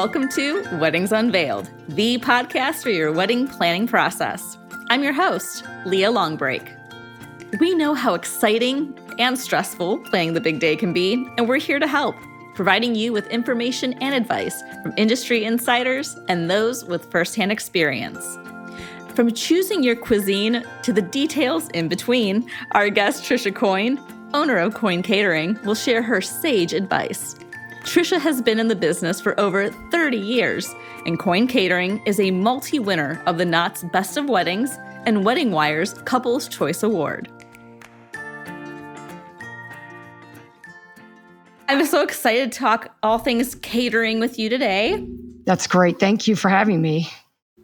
Welcome to Weddings Unveiled, the podcast for your wedding planning process. I'm your host, Leah Longbreak. We know how exciting and stressful planning the big day can be, and we're here to help, providing you with information and advice from industry insiders and those with firsthand experience. From choosing your cuisine to the details in between, our guest Trisha Coyne, owner of Coyne Catering, will share her sage advice. Trisha has been in the business for over 30 years, and Coin Catering is a multi winner of the Knot's Best of Weddings and Wedding Wire's Couples Choice Award. I'm so excited to talk all things catering with you today. That's great. Thank you for having me.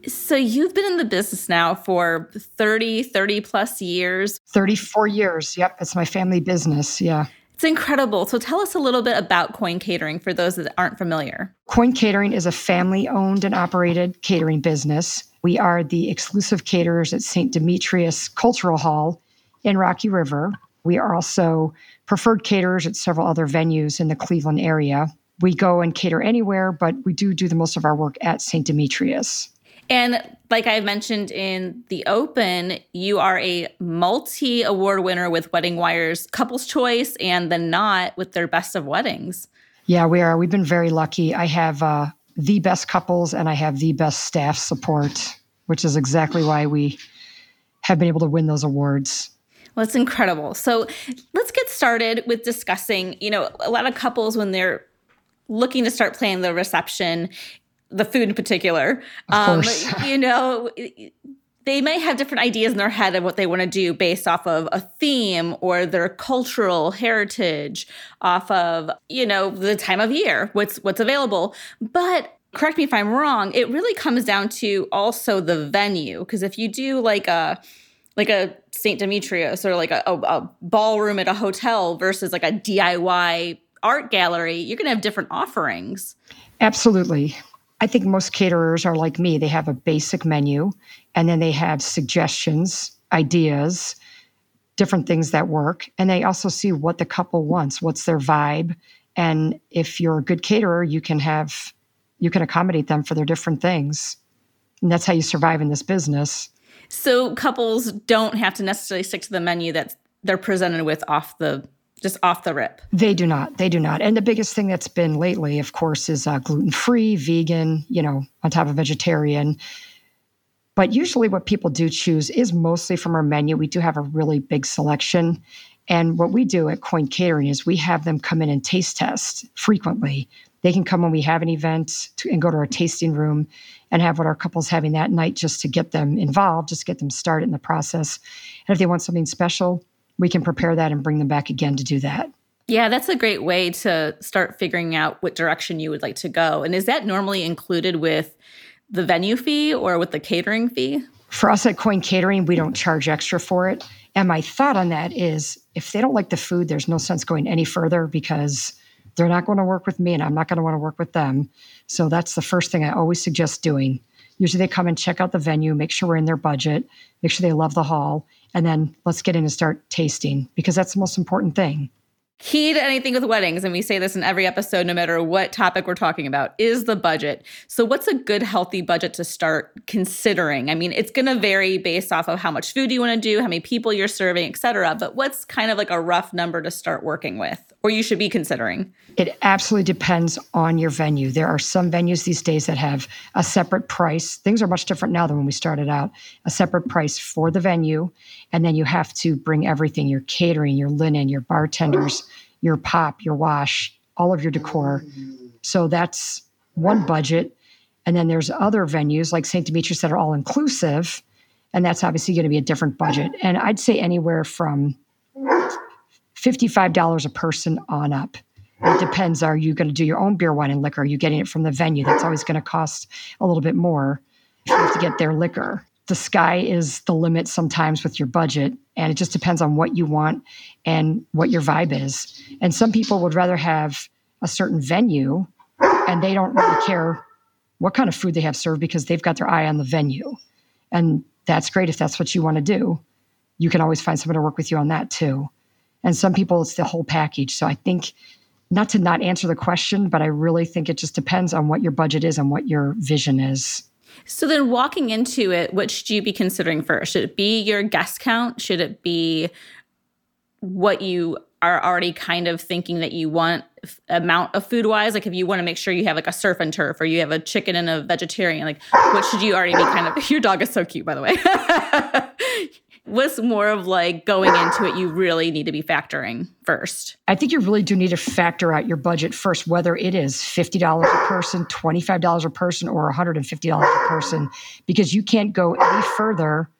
So, you've been in the business now for 30, 30 plus years. 34 years. Yep. It's my family business. Yeah. It's incredible. So tell us a little bit about Coin Catering for those that aren't familiar. Coin Catering is a family owned and operated catering business. We are the exclusive caterers at St. Demetrius Cultural Hall in Rocky River. We are also preferred caterers at several other venues in the Cleveland area. We go and cater anywhere, but we do do the most of our work at St. Demetrius. And like I mentioned in the open, you are a multi award winner with Wedding Wire's Couples Choice and the Knot with their Best of Weddings. Yeah, we are. We've been very lucky. I have uh, the best couples and I have the best staff support, which is exactly why we have been able to win those awards. Well, it's incredible. So let's get started with discussing. You know, a lot of couples, when they're looking to start planning the reception, the food in particular. Um, you know, they may have different ideas in their head of what they want to do based off of a theme or their cultural heritage, off of, you know, the time of year, what's what's available. But correct me if I'm wrong, it really comes down to also the venue. Because if you do like a like a St. Demetrius or like a, a, a ballroom at a hotel versus like a DIY art gallery, you're going to have different offerings. Absolutely. I think most caterers are like me. They have a basic menu and then they have suggestions, ideas, different things that work. And they also see what the couple wants, what's their vibe. And if you're a good caterer, you can have, you can accommodate them for their different things. And that's how you survive in this business. So couples don't have to necessarily stick to the menu that they're presented with off the just off the rip? They do not. They do not. And the biggest thing that's been lately, of course, is uh, gluten free, vegan, you know, on top of vegetarian. But usually, what people do choose is mostly from our menu. We do have a really big selection. And what we do at Coin Catering is we have them come in and taste test frequently. They can come when we have an event to, and go to our tasting room and have what our couple's having that night just to get them involved, just get them started in the process. And if they want something special, we can prepare that and bring them back again to do that. Yeah, that's a great way to start figuring out what direction you would like to go. And is that normally included with the venue fee or with the catering fee? For us at Coin Catering, we don't charge extra for it. And my thought on that is if they don't like the food, there's no sense going any further because they're not going to work with me and I'm not going to want to work with them. So that's the first thing I always suggest doing. Usually they come and check out the venue, make sure we're in their budget, make sure they love the hall, and then let's get in and start tasting because that's the most important thing. Key to anything with weddings, and we say this in every episode, no matter what topic we're talking about, is the budget. So, what's a good, healthy budget to start considering? I mean, it's going to vary based off of how much food you want to do, how many people you're serving, et cetera. But what's kind of like a rough number to start working with, or you should be considering? It absolutely depends on your venue. There are some venues these days that have a separate price. Things are much different now than when we started out. A separate price for the venue. And then you have to bring everything your catering, your linen, your bartenders, your pop, your wash, all of your decor. So that's one budget. And then there's other venues like St. Demetrius that are all inclusive. And that's obviously going to be a different budget. And I'd say anywhere from $55 a person on up. It depends. Are you going to do your own beer, wine, and liquor? Are you getting it from the venue? That's always going to cost a little bit more if you have to get their liquor. The sky is the limit sometimes with your budget, and it just depends on what you want and what your vibe is. And some people would rather have a certain venue and they don't really care what kind of food they have served because they've got their eye on the venue. And that's great if that's what you want to do. You can always find someone to work with you on that too. And some people, it's the whole package. So I think not to not answer the question, but I really think it just depends on what your budget is and what your vision is. So then walking into it, what should you be considering first? Should it be your guest count? Should it be what you are already kind of thinking that you want amount of food wise like if you want to make sure you have like a surf and turf or you have a chicken and a vegetarian like what should you already be kind of your dog is so cute by the way what's more of like going into it you really need to be factoring first. I think you really do need to factor out your budget first whether it is $50 a person $25 a person or $150 a person because you can't go any further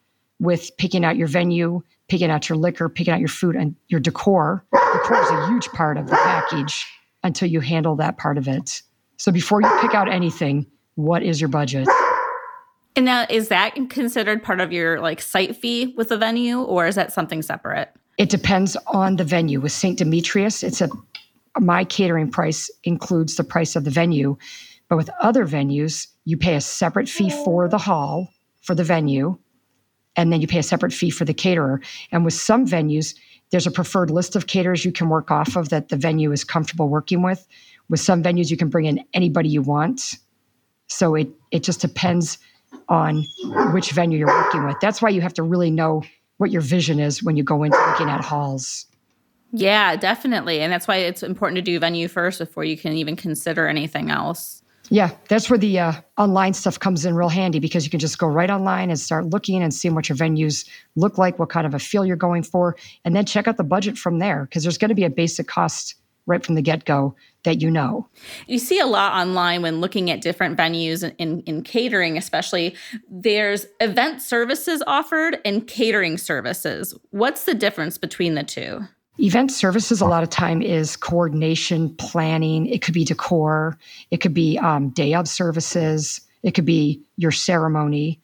with picking out your venue picking out your liquor picking out your food and your decor. Decor is a huge part of the package until you handle that part of it. So before you pick out anything what is your budget and now, is that considered part of your like site fee with the venue, or is that something separate? It depends on the venue. With St. Demetrius, it's a my catering price includes the price of the venue, but with other venues, you pay a separate fee for the hall for the venue, and then you pay a separate fee for the caterer. And with some venues, there's a preferred list of caterers you can work off of that the venue is comfortable working with. With some venues, you can bring in anybody you want. So it it just depends on which venue you're working with. That's why you have to really know what your vision is when you go into looking at halls. Yeah, definitely. And that's why it's important to do venue first before you can even consider anything else. Yeah, that's where the uh, online stuff comes in real handy because you can just go right online and start looking and seeing what your venues look like, what kind of a feel you're going for, and then check out the budget from there because there's going to be a basic cost right from the get go that you know. You see a lot online when looking at different venues in, in, in, catering, especially. There's event services offered and catering services. What's the difference between the two? Event services, a lot of time, is coordination, planning. It could be decor, it could be um, day of services, it could be your ceremony.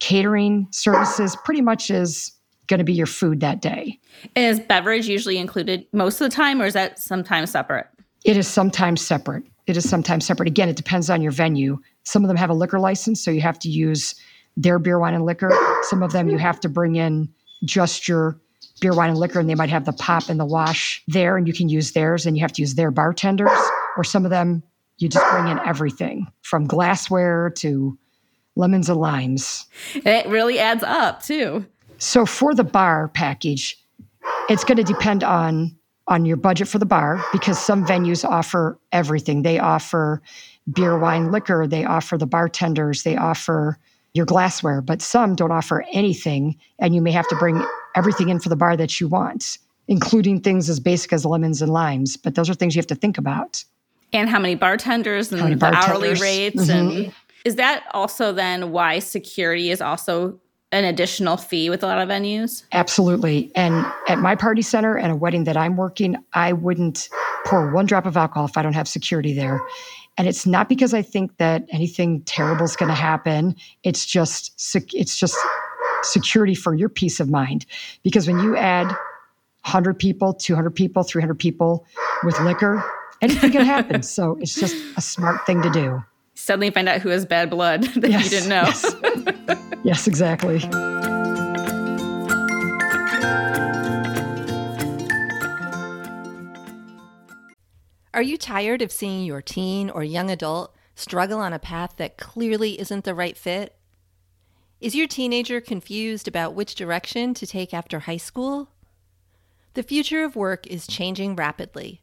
Catering services pretty much is going to be your food that day. Is beverage usually included most of the time, or is that sometimes separate? It is sometimes separate. It is sometimes separate. Again, it depends on your venue. Some of them have a liquor license, so you have to use their beer, wine, and liquor. Some of them you have to bring in just your beer, wine, and liquor, and they might have the pop and the wash there, and you can use theirs, and you have to use their bartenders. Or some of them you just bring in everything from glassware to lemons and limes. It really adds up too. So for the bar package, it's going to depend on on your budget for the bar because some venues offer everything. They offer beer, wine, liquor, they offer the bartenders, they offer your glassware, but some don't offer anything and you may have to bring everything in for the bar that you want, including things as basic as lemons and limes, but those are things you have to think about. And how many bartenders and many bartenders. the hourly rates mm-hmm. and is that also then why security is also an additional fee with a lot of venues? Absolutely. And at my party center and a wedding that I'm working, I wouldn't pour one drop of alcohol if I don't have security there. And it's not because I think that anything terrible is going to happen. It's just it's just security for your peace of mind. Because when you add 100 people, 200 people, 300 people with liquor, anything can happen. so it's just a smart thing to do. Suddenly find out who has bad blood that yes, you didn't know. Yes. Yes, exactly. Are you tired of seeing your teen or young adult struggle on a path that clearly isn't the right fit? Is your teenager confused about which direction to take after high school? The future of work is changing rapidly,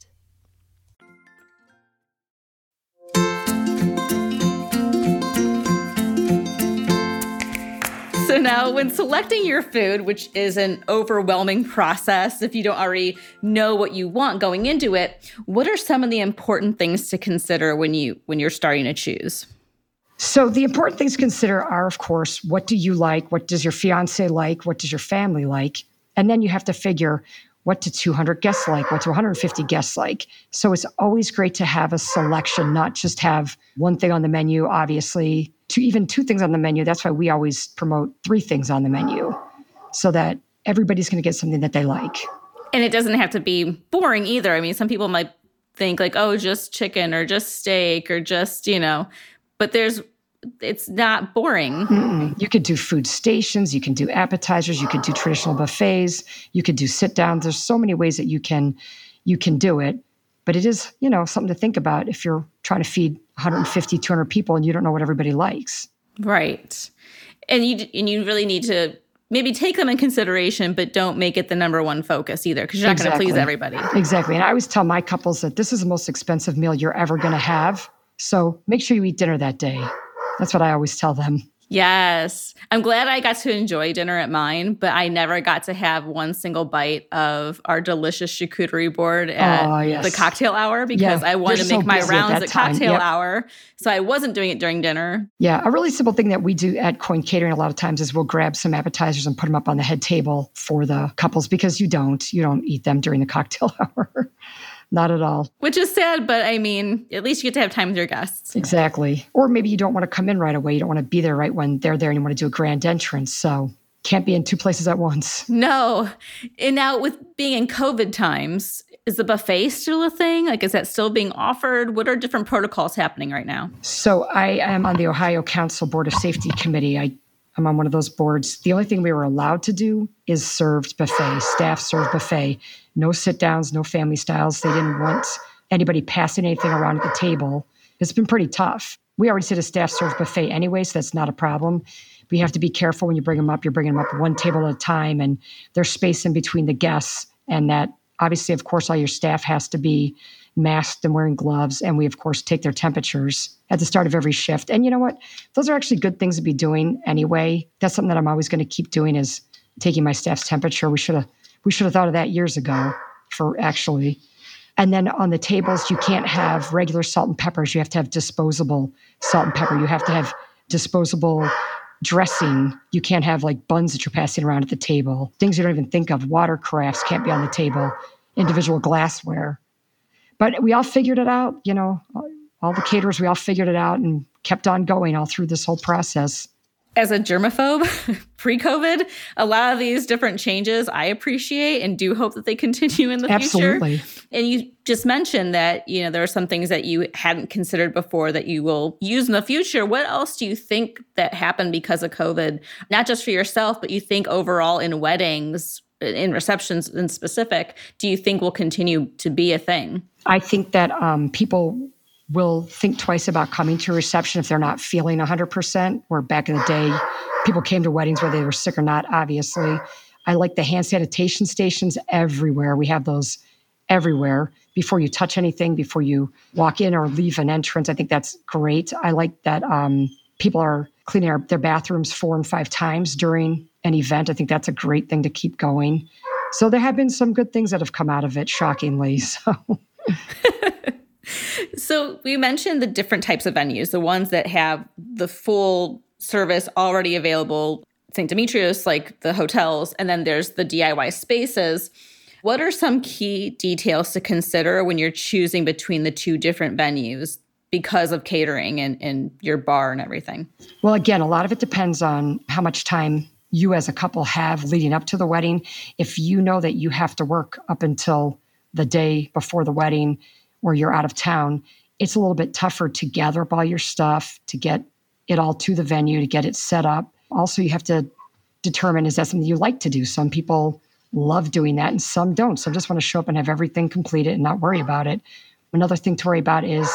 So now, when selecting your food, which is an overwhelming process if you don't already know what you want going into it, what are some of the important things to consider when you when you're starting to choose? So the important things to consider are, of course, what do you like? What does your fiance like? What does your family like? And then you have to figure what do 200 guests like? What do 150 guests like? So it's always great to have a selection, not just have one thing on the menu, obviously, two, even two things on the menu. That's why we always promote three things on the menu so that everybody's going to get something that they like. And it doesn't have to be boring either. I mean, some people might think like, oh, just chicken or just steak or just, you know, but there's it's not boring. Mm-mm. You could do food stations, you can do appetizers, you could do traditional buffets, you could do sit downs. There's so many ways that you can you can do it. But it is, you know, something to think about if you're trying to feed 150, 200 people and you don't know what everybody likes. Right. And you and you really need to maybe take them in consideration, but don't make it the number one focus either, because you're not exactly. going to please everybody. Exactly. And I always tell my couples that this is the most expensive meal you're ever going to have. So make sure you eat dinner that day. That's what I always tell them. Yes. I'm glad I got to enjoy dinner at mine, but I never got to have one single bite of our delicious charcuterie board at oh, yes. the cocktail hour because yeah, I wanted to make so my rounds at, at cocktail yep. hour. So I wasn't doing it during dinner. Yeah. A really simple thing that we do at Coin Catering a lot of times is we'll grab some appetizers and put them up on the head table for the couples because you don't. You don't eat them during the cocktail hour. Not at all. Which is sad, but I mean, at least you get to have time with your guests. Exactly. Or maybe you don't want to come in right away. You don't want to be there right when they're there and you want to do a grand entrance. So can't be in two places at once. No. And now with being in COVID times, is the buffet still a thing? Like, is that still being offered? What are different protocols happening right now? So, I am on the Ohio Council Board of Safety Committee. I I'm on one of those boards. The only thing we were allowed to do is served buffet, staff served buffet. No sit downs, no family styles. They didn't want anybody passing anything around at the table. It's been pretty tough. We already did a staff served buffet anyway, so that's not a problem. But you have to be careful when you bring them up. You're bringing them up one table at a time, and there's space in between the guests. And that, obviously, of course, all your staff has to be masked and wearing gloves. And we, of course, take their temperatures at the start of every shift. And you know what? Those are actually good things to be doing anyway. That's something that I'm always going to keep doing is taking my staff's temperature. We should have we should have thought of that years ago for actually. And then on the tables, you can't have regular salt and peppers. You have to have disposable salt and pepper. You have to have disposable dressing. You can't have like buns that you're passing around at the table. Things you don't even think of. Water carafes can't be on the table. Individual glassware. But we all figured it out, you know, all the caterers, we all figured it out and kept on going all through this whole process. As a germaphobe pre COVID, a lot of these different changes I appreciate and do hope that they continue in the future. Absolutely. future. And you just mentioned that, you know, there are some things that you hadn't considered before that you will use in the future. What else do you think that happened because of COVID? Not just for yourself, but you think overall in weddings, in receptions in specific, do you think will continue to be a thing? I think that um, people will think twice about coming to reception if they're not feeling 100%. Where back in the day, people came to weddings whether they were sick or not, obviously. I like the hand sanitation stations everywhere. We have those everywhere before you touch anything, before you walk in or leave an entrance. I think that's great. I like that um, people are cleaning our, their bathrooms four and five times during an event. I think that's a great thing to keep going. So there have been some good things that have come out of it, shockingly. So. so we mentioned the different types of venues, the ones that have the full service already available, St. Demetrius, like the hotels, and then there's the DIY spaces. What are some key details to consider when you're choosing between the two different venues because of catering and, and your bar and everything? Well, again, a lot of it depends on how much time you as a couple have leading up to the wedding. If you know that you have to work up until the day before the wedding or you're out of town, it's a little bit tougher to gather up all your stuff, to get it all to the venue, to get it set up. Also, you have to determine is that something you like to do? Some people love doing that and some don't. Some just want to show up and have everything completed and not worry about it. Another thing to worry about is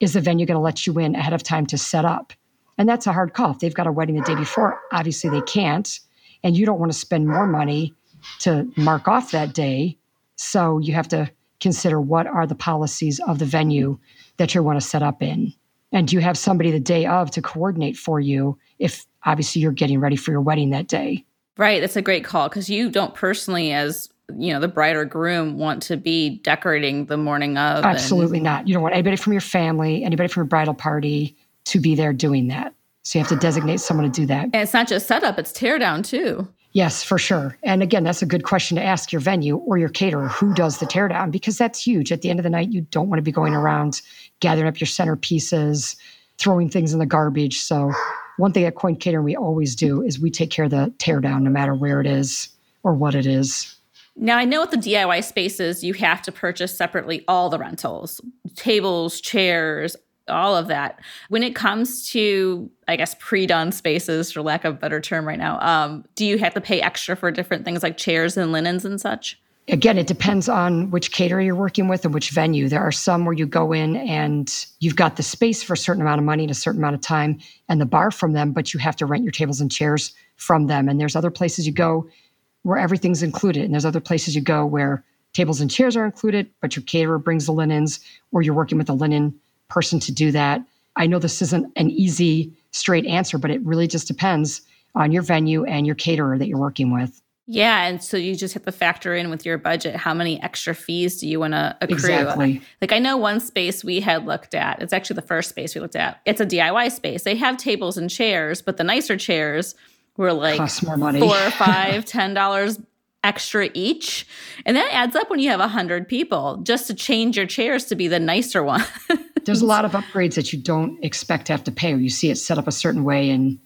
is the venue going to let you in ahead of time to set up? And that's a hard call. If they've got a wedding the day before, obviously they can't. And you don't want to spend more money to mark off that day so you have to consider what are the policies of the venue that you want to set up in. And do you have somebody the day of to coordinate for you if obviously you're getting ready for your wedding that day? Right. That's a great call because you don't personally, as you know, the bride or groom, want to be decorating the morning of. Absolutely and- not. You don't want anybody from your family, anybody from your bridal party to be there doing that. So you have to designate someone to do that. And it's not just setup, it's teardown too. Yes, for sure. And again, that's a good question to ask your venue or your caterer who does the teardown because that's huge. At the end of the night, you don't want to be going around gathering up your centerpieces, throwing things in the garbage. So, one thing at KOIN Catering we always do is we take care of the teardown no matter where it is. or what it is. Now, I know with the DIY spaces, you have to purchase separately all the rentals tables, chairs, all of that. When it comes to, I guess, pre done spaces, for lack of a better term right now, um, do you have to pay extra for different things like chairs and linens and such? Again, it depends on which caterer you're working with and which venue. There are some where you go in and you've got the space for a certain amount of money in a certain amount of time and the bar from them, but you have to rent your tables and chairs from them. And there's other places you go where everything's included. And there's other places you go where tables and chairs are included, but your caterer brings the linens or you're working with a linen person to do that. I know this isn't an easy, straight answer, but it really just depends on your venue and your caterer that you're working with. Yeah, and so you just have to factor in with your budget how many extra fees do you want to accrue. Exactly. Like I know one space we had looked at. It's actually the first space we looked at. It's a DIY space. They have tables and chairs, but the nicer chairs were like Costs more money. four or five, ten dollars extra each, and that adds up when you have a hundred people just to change your chairs to be the nicer one. There's a lot of upgrades that you don't expect to have to pay, or you see it set up a certain way and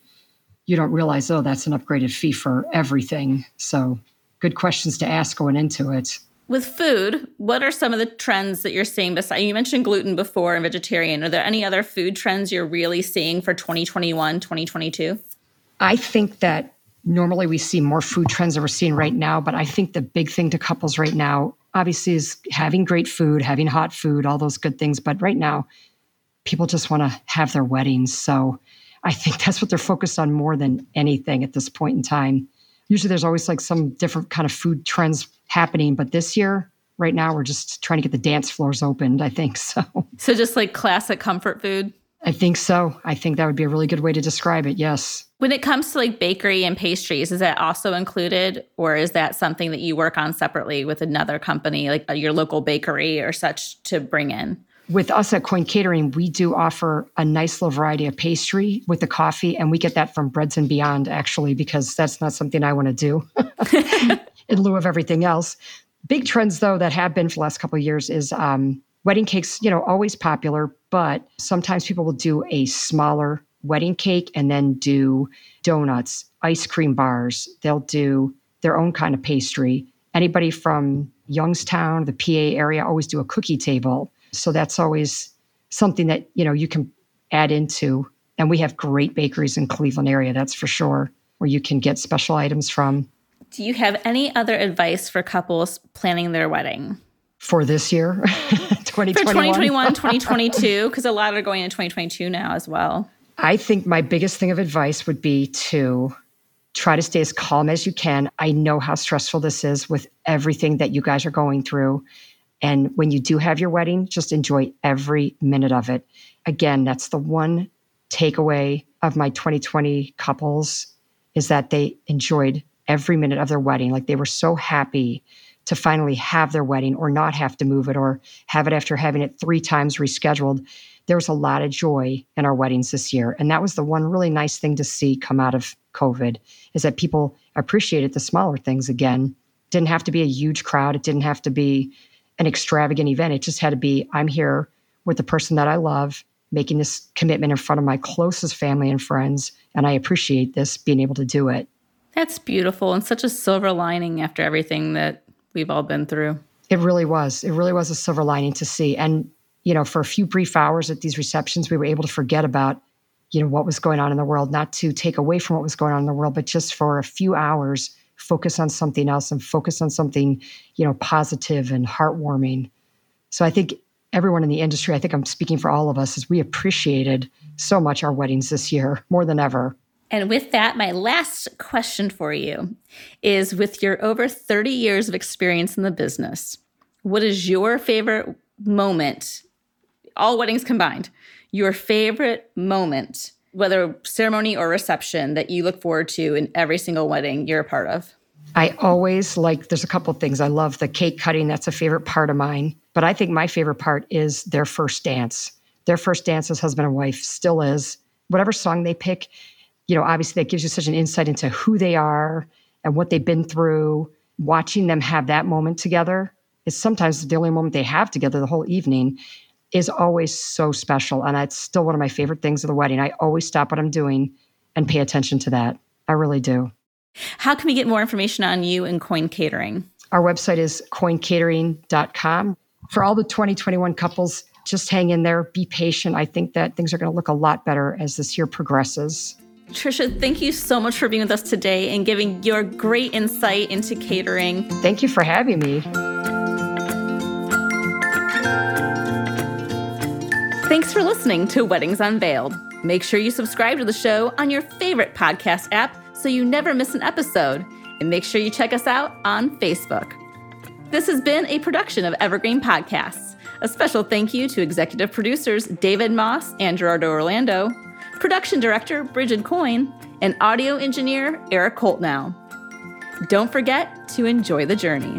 you don't realize, oh, that's an upgraded fee for everything. So, good questions to ask going into it. With food, what are some of the trends that you're seeing? Besides, you mentioned gluten before and vegetarian. Are there any other food trends you're really seeing for 2021, 2022? I think that normally we see more food trends than we're seeing right now, but I think the big thing to couples right now, obviously, is having great food, having hot food, all those good things. But right now, people just want to have their weddings. So, I think that's what they're focused on more than anything at this point in time. Usually there's always like some different kind of food trends happening, but this year, right now, we're just trying to get the dance floors opened, I think. So, so just like classic comfort food? I think so. I think that would be a really good way to describe it. Yes. When it comes to like bakery and pastries, is that also included or is that something that you work on separately with another company, like your local bakery or such to bring in? with us at Coin Catering, we do offer a nice little variety of pastry with the coffee, and we get that from Breads and Beyond, actually, because that's not something I want to do in lieu of everything else. Big trends, though, that have been for the last couple of years is um, wedding cakes, you know, always popular, but sometimes people will do a smaller wedding cake and then do donuts, ice cream bars. They'll do their own kind of pastry. Anybody from Youngstown, the PA area, always do a cookie table so that's always something that, you know, you can add into. And we have great bakeries in Cleveland area, that's for sure, where you can get special items from. Do you have any other advice for couples planning their wedding? For this year, 2021? For 2021, 2022, because a lot are going into 2022 now as well. I think my biggest thing of advice would be to try to stay as calm as you can. I know how stressful this is with everything that you guys are going through. And when you do have your wedding, just enjoy every minute of it. Again, that's the one takeaway of my 2020 couples is that they enjoyed every minute of their wedding. Like they were so happy to finally have their wedding or not have to move it or have it after having it three times rescheduled. There was a lot of joy in our weddings this year. And that was the one really nice thing to see come out of COVID is that people appreciated the smaller things again. Didn't have to be a huge crowd. It didn't have to be an extravagant event. It just had to be I'm here with the person that I love, making this commitment in front of my closest family and friends. And I appreciate this being able to do it. That's beautiful and such a silver lining after everything that we've all been through. It really was. It really was a silver lining to see. And, you know, for a few brief hours at these receptions, we were able to forget about, you know, what was going on in the world, not to take away from what was going on in the world, but just for a few hours focus on something else and focus on something, you know, positive and heartwarming. So I think everyone in the industry, I think I'm speaking for all of us, is we appreciated so much our weddings this year more than ever. And with that, my last question for you is with your over 30 years of experience in the business, what is your favorite moment, all weddings combined, your favorite moment whether ceremony or reception that you look forward to in every single wedding you're a part of? I always like, there's a couple of things. I love the cake cutting, that's a favorite part of mine. But I think my favorite part is their first dance. Their first dance as husband and wife still is. Whatever song they pick, you know, obviously that gives you such an insight into who they are and what they've been through. Watching them have that moment together is sometimes the only moment they have together the whole evening is always so special. And it's still one of my favorite things of the wedding. I always stop what I'm doing and pay attention to that. I really do. How can we get more information on you and Coin Catering? Our website is coincatering.com. For all the 2021 couples, just hang in there, be patient. I think that things are going to look a lot better as this year progresses. Trisha, thank you so much for being with us today and giving your great insight into catering. Thank you for having me. Thanks for listening to Weddings Unveiled. Make sure you subscribe to the show on your favorite podcast app so you never miss an episode. And make sure you check us out on Facebook. This has been a production of Evergreen Podcasts. A special thank you to executive producers David Moss and Gerardo Orlando, production director Bridget Coyne, and audio engineer Eric Holtnow. Don't forget to enjoy the journey.